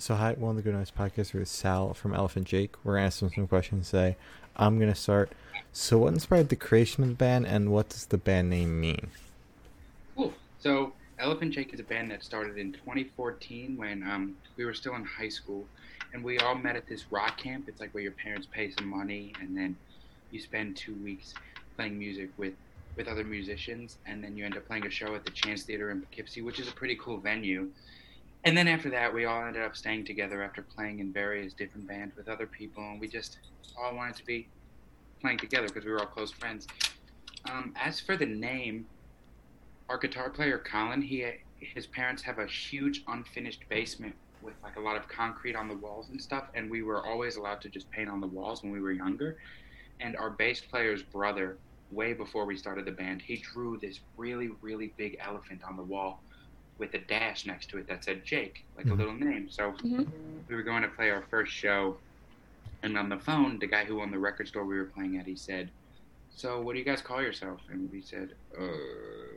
So hi, one of the Good Nights podcast with Sal from Elephant Jake. We're gonna ask him some questions today. I'm gonna start. So, what inspired the creation of the band, and what does the band name mean? Cool. So Elephant Jake is a band that started in 2014 when um, we were still in high school, and we all met at this rock camp. It's like where your parents pay some money, and then you spend two weeks playing music with with other musicians, and then you end up playing a show at the Chance Theater in Poughkeepsie, which is a pretty cool venue. And then after that, we all ended up staying together after playing in various different bands with other people, and we just all wanted to be playing together because we were all close friends. Um, as for the name, our guitar player Colin, he his parents have a huge unfinished basement with like a lot of concrete on the walls and stuff, and we were always allowed to just paint on the walls when we were younger. And our bass player's brother, way before we started the band, he drew this really really big elephant on the wall with a dash next to it that said Jake, like a Mhm. little name. So Mhm. we were going to play our first show, and on the phone, the guy who owned the record store we were playing at, he said, "So what do you guys call yourself?" And we said, "Uh,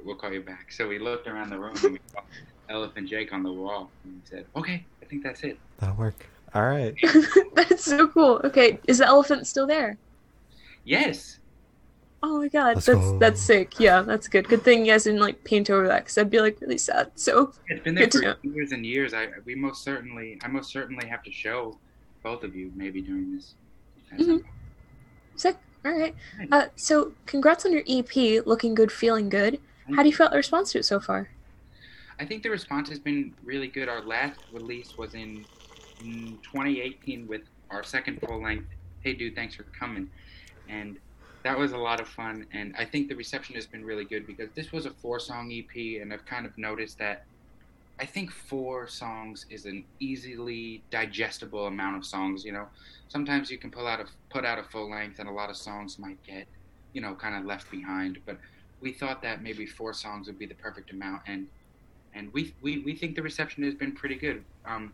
we'll call you back." So we looked around the room and we saw Elephant Jake on the wall, and we said, "Okay, I think that's it." That'll work. All right. That's so cool. Okay, is the elephant still there? Yes. Oh my god, Let's that's go. that's sick. Yeah, that's good. Good thing you guys didn't like paint over that because I'd be like really sad. So It's been there Good to for years and years. I we most certainly, I most certainly have to show both of you maybe during this. Mhm. sick. All right. Uh, so congrats on your EP, looking good, feeling good. How do you feel about the response to it so far? I think the response has been really good. Our last release was in, in 2018 with our second full length, Hey Dude, Thanks for Coming. And that was a lot of fun. And I think the reception has been really good because this was a four song EP. And I've kind of noticed that I think four songs is an easily digestible amount of songs. You know, sometimes you can pull out a, put out a full length and a lot of songs might get, you know, kind of left behind. But we thought that maybe four songs would be the perfect amount. And and we, we, we think the reception has been pretty good. Um,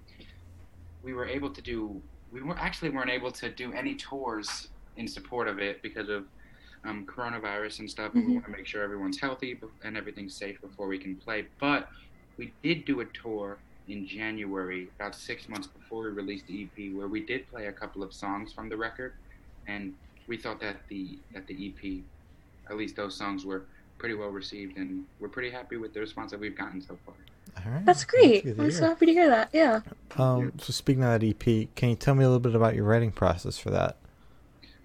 we were able to do we were actually weren't able to do any tours in support of it because of um, coronavirus and stuff. And we want to make sure everyone's healthy and everything's safe before we can play. But we did do a tour in January, about six months before we released the EP, where we did play a couple of songs from the record, and we thought that the that the EP, at least those songs were pretty well received, and we're pretty happy with the response that we've gotten so far. All right. That's great. good I'm hear. so happy to hear that. Yeah. Um, so speaking of that EP, can you tell me a little bit about your writing process for that?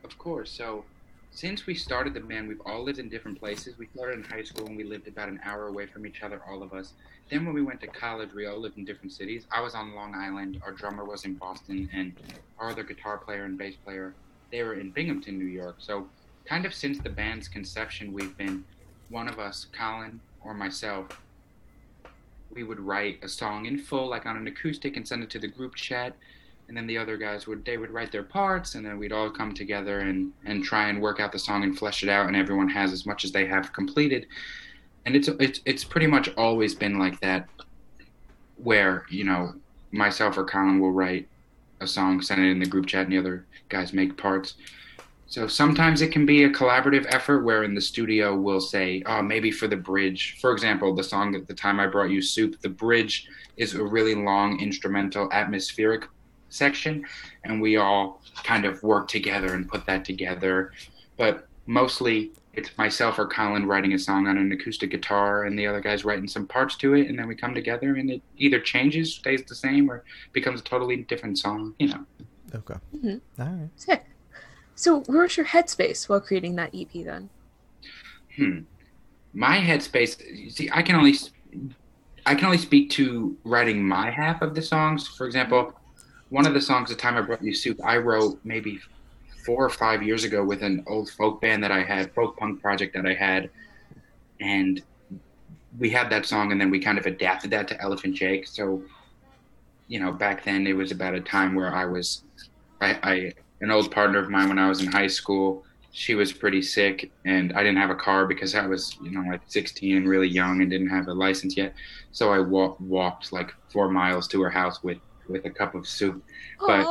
Of course. So, since we started the band, we've all lived in different places. We started in high school and we lived about an hour away from each other, all of us. Then, when we went to college, we all lived in different cities. I was on Long Island, our drummer was in Boston, and our other guitar player and bass player, they were in Binghamton, New York. So, kind of since the band's conception, we've been one of us, Colin or myself, we would write a song in full, like on an acoustic, and send it to the group chat and then the other guys would they would write their parts and then we'd all come together and and try and work out the song and flesh it out and everyone has as much as they have completed. And it's it's it's pretty much always been like that where you know myself or Colin will write a song send it in the group chat and the other guys make parts. So sometimes it can be a collaborative effort where in the studio we'll say oh maybe for the bridge. For example the song at the time I brought you soup the bridge is a really long instrumental atmospheric section and we all kind of work together and put that together but mostly it's myself or colin writing a song on an acoustic guitar and the other guys writing some parts to it and then we come together and it either changes stays the same or becomes a totally different song you know Okay. Mhm. All right. Sick. So where was your headspace while creating that EP then? hmm my headspace you see i can only i can only speak to writing my half of the songs for example one of the songs the time i brought you soup i wrote maybe four or five years ago with an old folk band that i had folk punk project that i had and we had that song and then we kind of adapted that to elephant jake so you know back then it was about a time where i was i, I an old partner of mine when i was in high school she was pretty sick and I didn't have a car because I was, you know, like 16 and really young and didn't have a license yet. So I wa- walked like four miles to her house with, with a cup of soup, But-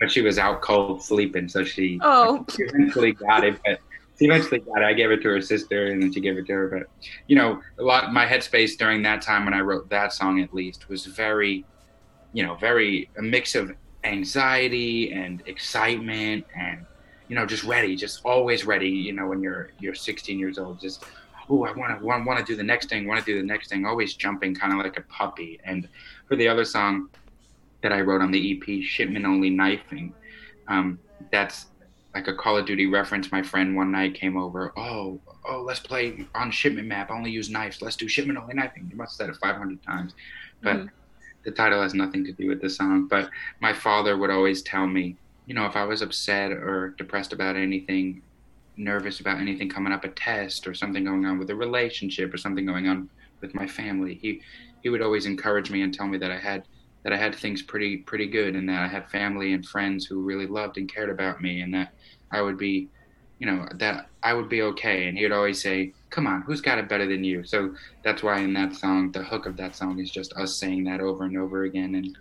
but she was out cold sleeping. So she, oh, she eventually got it, but she eventually got it. I gave it to her sister and then she gave it to her. But, you know, a lot, my headspace during that time when I wrote that song at least was very, you know, very a mix of anxiety and excitement and you know just ready just always ready you know when you're you're 16 years old just oh i want to want to do the next thing want to do the next thing always jumping kind of like a puppy and for the other song that i wrote on the ep shipment only knifing. Um, that's like a call of duty reference my friend one night came over. Oh oh let's play on shipment map. Only use knives. Let's do shipment only knifing. You must have said it 500 times. But mm-hmm. the title has nothing to do with the song, but my father would always tell me, you know, if I was upset or depressed about anything, nervous about anything coming up a test or something going on with a relationship or something going on with my family, he he would always encourage me and tell me that I had that I had things pretty pretty good and that I had family and friends who really loved and cared about me and that I would be, you know, that I would be okay. And he would always say, come on, who's got it better than you? So that's why in that song, the hook of that song is just us saying that over and over again. And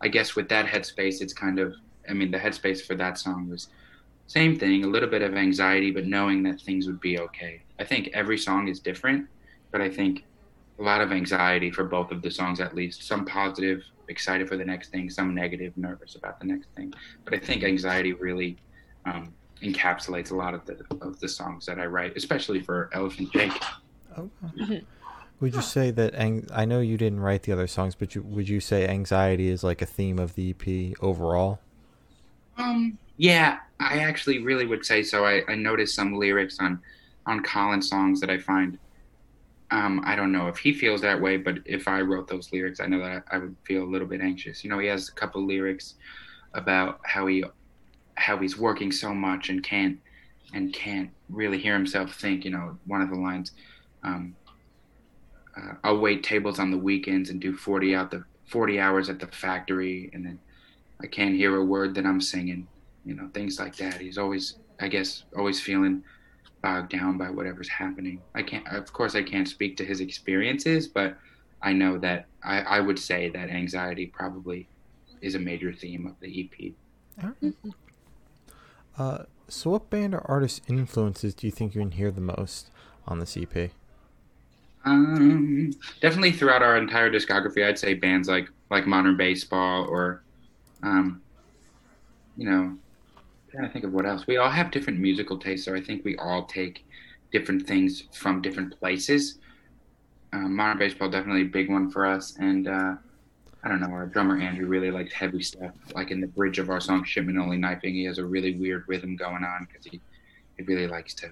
I guess with that headspace, it's kind of, I mean, the headspace for that song was same thing, a little bit of anxiety, but knowing that things would be okay. I think every song is different, but I think a lot of anxiety for both of the songs at least. Some positive, excited for the next thing, some negative, nervous about the next thing. But I think anxiety really um, encapsulates a lot of the of the songs that I write, especially for Elephant Jake. Okay. Mm-hmm. Would you say that? Ang- I know you didn't write the other songs, but you, would you say anxiety is like a theme of the EP overall? Um. Yeah, I actually really would say so. I, I noticed some lyrics on on Colin songs that I find. Um, I don't know if he feels that way, but if I wrote those lyrics, I know that I, I would feel a little bit anxious. You know, he has a couple lyrics about how he how he's working so much and can't and can't really hear himself think. You know, one of the lines, um, uh, "I'll wait tables on the weekends and do forty out the forty hours at the factory, and then I can't hear a word that I'm singing." You know, things like that. He's always, I guess, always feeling bogged down by whatever's happening. I can't, of course, I can't speak to his experiences, but I know that I, I would say that anxiety probably is a major theme of the EP. Mm-hmm. Uh, so, what band or artist influences do you think you can hear the most on the EP? Um, definitely throughout our entire discography, I'd say bands like like Modern Baseball or, um, you know, I'm trying to think of what else. We all have different musical tastes, so I think we all take different things from different places. Um, Modern Baseball definitely a big one for us, and uh, I don't know, our drummer Andrew really likes heavy stuff. Like in the bridge of our song "Shipment Only Knifing," he has a really weird rhythm going on because he he really likes to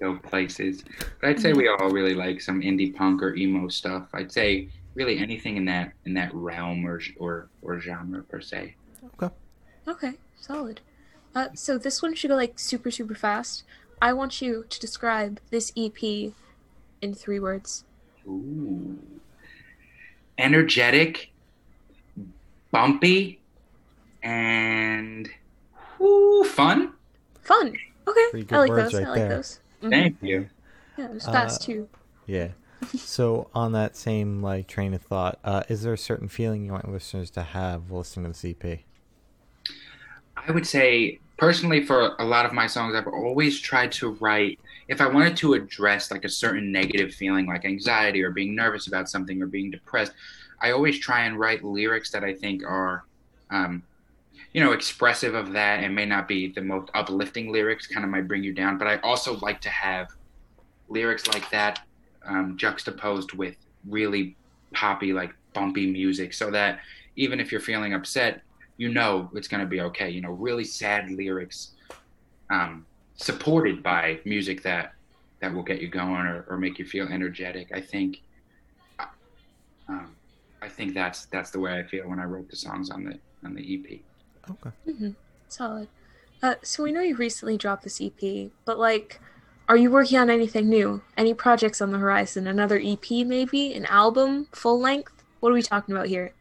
go places. But I'd say we all really like some indie punk or emo stuff. I'd say really anything in that in that realm or or or genre per se. Okay. Okay, solid. Uh, so this one should go like super super fast. I want you to describe this EP in three words. Ooh. Energetic, bumpy, and whoo, fun. Fun. Okay, I like those. Right I like there. those. Mm-hmm. Thank you. Yeah, it was fast uh, too. Yeah. so on that same like train of thought, uh, is there a certain feeling you want listeners to have listening to the EP? I would say personally for a lot of my songs I've always tried to write if I wanted to address like a certain negative feeling like anxiety or being nervous about something or being depressed, I always try and write lyrics that I think are, um, you know, expressive of that and may not be the most uplifting lyrics, kind of might bring you down. But I also like to have lyrics like that um, juxtaposed with really poppy, like bumpy music, so that even if you're feeling upset, you know it's going to be okay. You know, really sad lyrics, um, supported by music that that will get you going or, or make you feel energetic. I think. Uh, um, I think that's that's the way I feel when I wrote the songs on the on the EP. Okay. Mm-hmm. Solid. Uh, so we know you recently dropped this EP, but like, are you working on anything new? Any projects on the horizon? Another EP, maybe an album, full length? What are we talking about here?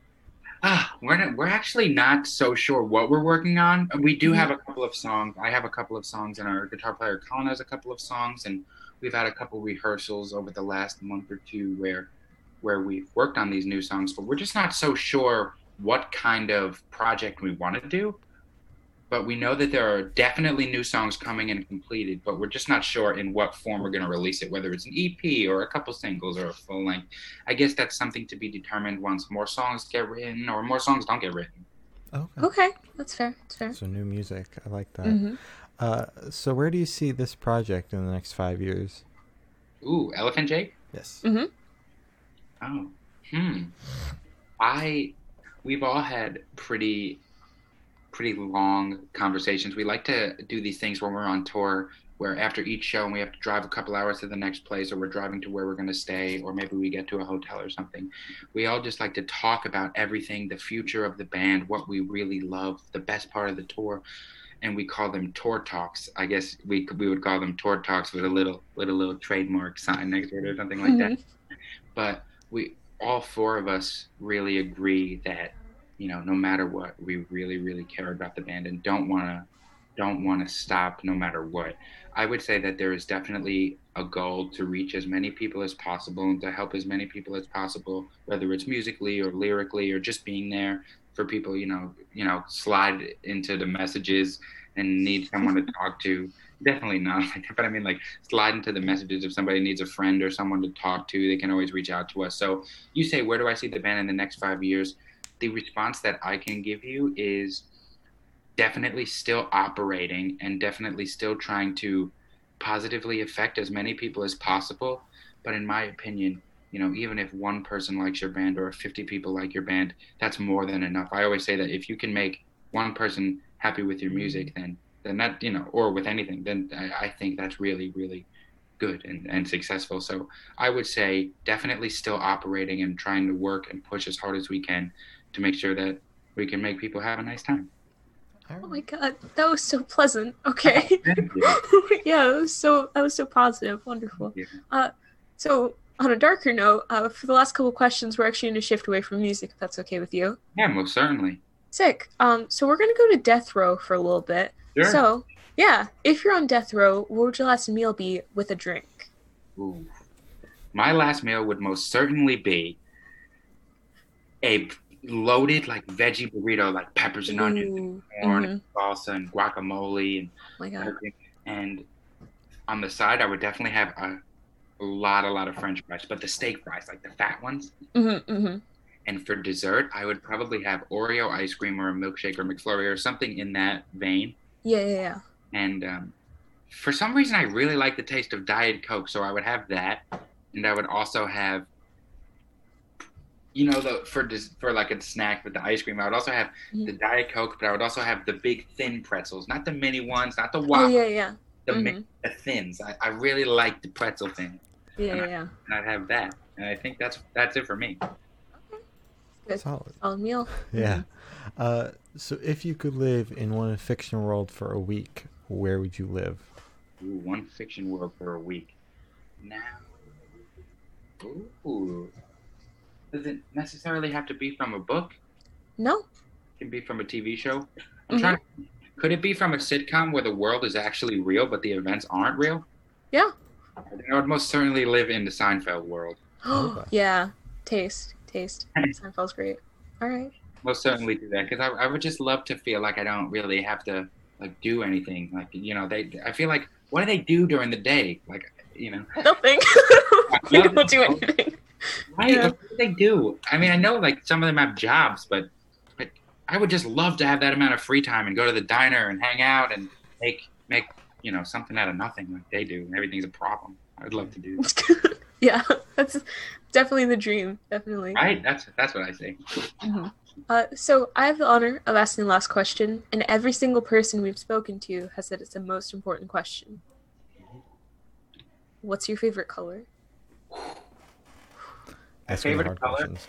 Ah, we're not, we're actually not so sure what we're working on. We do mm-hmm. have a couple of songs. I have a couple of songs, and our guitar player Colin has a couple of songs, and we've had a couple rehearsals over the last month or two where where we've worked on these new songs, but we're just not so sure what kind of project we want to do. But we know that there are definitely new songs coming and completed, but we're just not sure in what form we're going to release it, whether it's an EP or a couple singles or a full length. I guess that's something to be determined once more songs get written or more songs don't get written. Okay. Okay, that's fair. That's fair. So new music. I like that. hmm Uh, so where do you see this project in the next five years? Ooh, Elephant Jake? Yes. Mm-hmm. Oh, hmm. I, we've all had pretty, pretty long conversations. We like to do these things when we're on tour, where after each show and we have to drive a couple hours to the next place, or we're driving to where we're going to stay, or maybe we get to a hotel or something. We all just like to talk about everything, the future of the band, what we really love, the best part of the tour. And we call them tour talks. I guess we we would call them tour talks with a little with a little trademark sign next to it or something like that mm-hmm. but we all four of us really agree that you know no matter what we really really care about the band and don't want to don't want to stop no matter what. I would say that there is definitely a goal to reach as many people as possible and to help as many people as possible whether it's musically or lyrically or just being there for people you know you know slide into the messages and need someone to talk to. Definitely not like that but i mean like slide into the messages if somebody needs a friend or someone to talk to they can always reach out to us. So you say where do i see the band in the next five years the response that i can give you is definitely still operating and definitely still trying to positively affect as many people as possible. But in my opinion you know even if one person likes your band or 50 people like your band that's more than enough. I always say that if you can make one person happy with your music then then that you know or with anything then i, I think that's really really good and, and successful. So i would say definitely still operating and trying to work and push as hard as we can to make sure that we can make people have a nice time Oh my god, that was so pleasant. Okay. Thank you. yeah, it was so that was so positive. Wonderful. Uh, so on a darker note, uh, for the last couple questions, we're actually going to shift away from music, if that's okay with you. yeah most certainly Sick. Um, so we're going to go to death row for a little bit. sure. So, yeah, if you're on death row, what would your last meal be with a drink? Ooh. My last meal would most certainly be a loaded like veggie burrito, like peppers and onions, Ooh, corn, mhm. and salsa, and guacamole, and Oh. And on the side, I would definitely have a, a lot, a lot of French fries, but the steak fries, like the fat ones. Mm-hmm, mm-hmm. And for dessert, I would probably have Oreo ice cream or a milkshake or McFlurry or something in that vein. Yeah, yeah, yeah. And um, for some reason, I really like the taste of Diet Coke, so I would have that, and I would also have, you know, the for des- for like a snack with the ice cream. I would also have the. Diet Coke, but I would also have the big thin pretzels, not the mini ones, not the Oh yeah, yeah. the, mhm. mi- the thins. I, I really like the pretzel thing, Yeah, yeah, yeah. and I'd have that. And I think that's that's it for me. Good. Solid. Solid meal. Yeah. Uh, so if you could live in one fiction world for a week, where would you live? Ooh, one fiction world for a week. Now, ooh, does it necessarily have to be from a book? No. It can be from a TV show. I'm Mhm. trying. Could it be from a sitcom where the world is actually real but the events aren't real? Yeah. I would most certainly live in the Seinfeld world. Yeah. Taste, taste. Seinfeld's great. All right. Most certainly do that because I, I would just love to feel like I don't really have to like do anything. Like you know, they. I feel like what do they do during the day? Like you know, Nothing. we don't do anything. Right? Yeah. Do they do? I mean, I know like some of them have jobs, but but I would just love to have that amount of free time and go to the diner and hang out and make make you know something out of nothing like they do. And everything's a problem. I'd love to do. That. yeah, that's definitely the dream. Definitely. Right? That's that's what I say. Mhm. Uh, so I have the honor of asking the last question, and every single person we've spoken to has said it's the most important question. What's your favorite color? Ask favorite hard color? questions.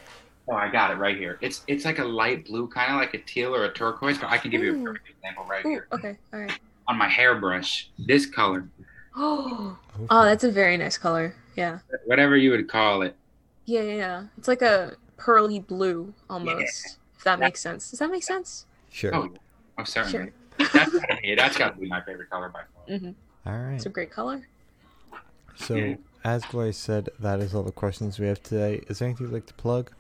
Oh, I got it right here. It's it's like a light blue, kind of like a teal or a turquoise. But I can give you a perfect example right Ooh, here. okay, all right. On my hairbrush, this color, Oh, oh, that's a very nice color. Yeah, whatever you would call it. yeah, yeah. yeah. It's like a pearly blue almost. If that makes sense. Does that make sense? Sure. Oh, oh certainly. Sure. That's gotta be, that's got to be my favorite color by far. hmm All right. It's a great color. So, Yeah. As Gloria said, that is all the questions we have today. Is there anything you'd like to plug?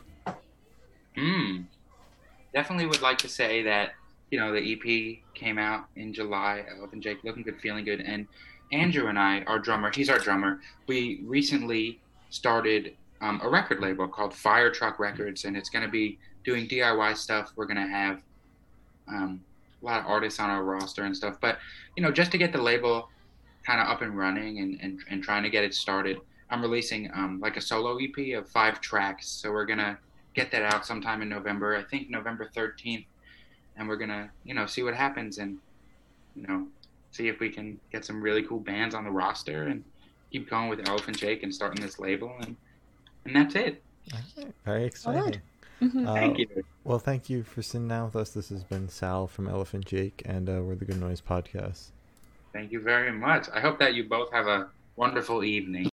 Mm. Definitely would like to say that you know, the EP came out in July. Elephant Jake, looking good, feeling good, and Andrew and I, our drummer, he's our drummer. We recently started um, a record label called Fire Truck Records, and it's going to be doing DIY stuff. We're going to have um, a lot of artists on our roster and stuff. But you know, just to get the label kind of up and running and, and, and trying to get it started, I'm releasing um, like a solo EP of five tracks. So we're gonna get that out sometime in November. I think November 13th, and we're gonna you know see what happens and you know see if we can get some really cool bands on the roster and keep going with Elephant Jake and starting this label and and that's it. Very exciting. Mhm. Uh, Thank you. Well, thank you for sitting down with us. This has been Sal from Elephant Jake, and uh, we're the Good Noise Podcast. Thank you very much. I hope that you both have a wonderful evening.